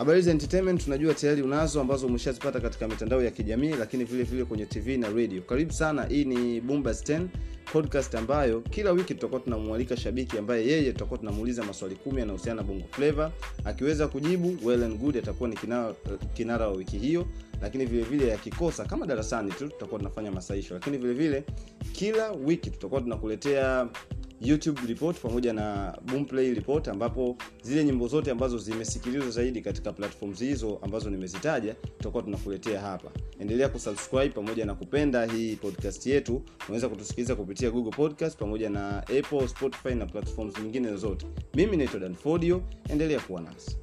habari za entertainment tunajua tayari unazo ambazo umeshazipata katika mitandao ya kijamii lakini vile vile kwenye tv na radio. Karibu sana hii ni Boomers 10 podcast ambayo kila wiki tutakuwa tunamwalika shabiki ambaye yeye tutakuwa tunamuuliza maswali kumi yanayohusiana na bongo flavor akiweza kujibu well and good atakuwa ni kinara, kinara wa wiki hiyo lakini vile vile akikosa kama darasani tu tutakuwa tunafanya masaisho. Lakini vile vile kila wiki tutakuwa tunakuletea youtube report pamoja na boomplay report ambapo zile nyimbo zote ambazo zimesikilizwa zaidi katika platforms hizo ambazo nimezitaja tutakuwa tunakuletea hapa. Endelea kusubscribe pamoja na kupenda hii podcast yetu. Unaweza kutusikiliza kupitia google podcast pamoja na apple spotify na platforms nyingine zote. Mimi naitwa danfodio endelea kuwa nasi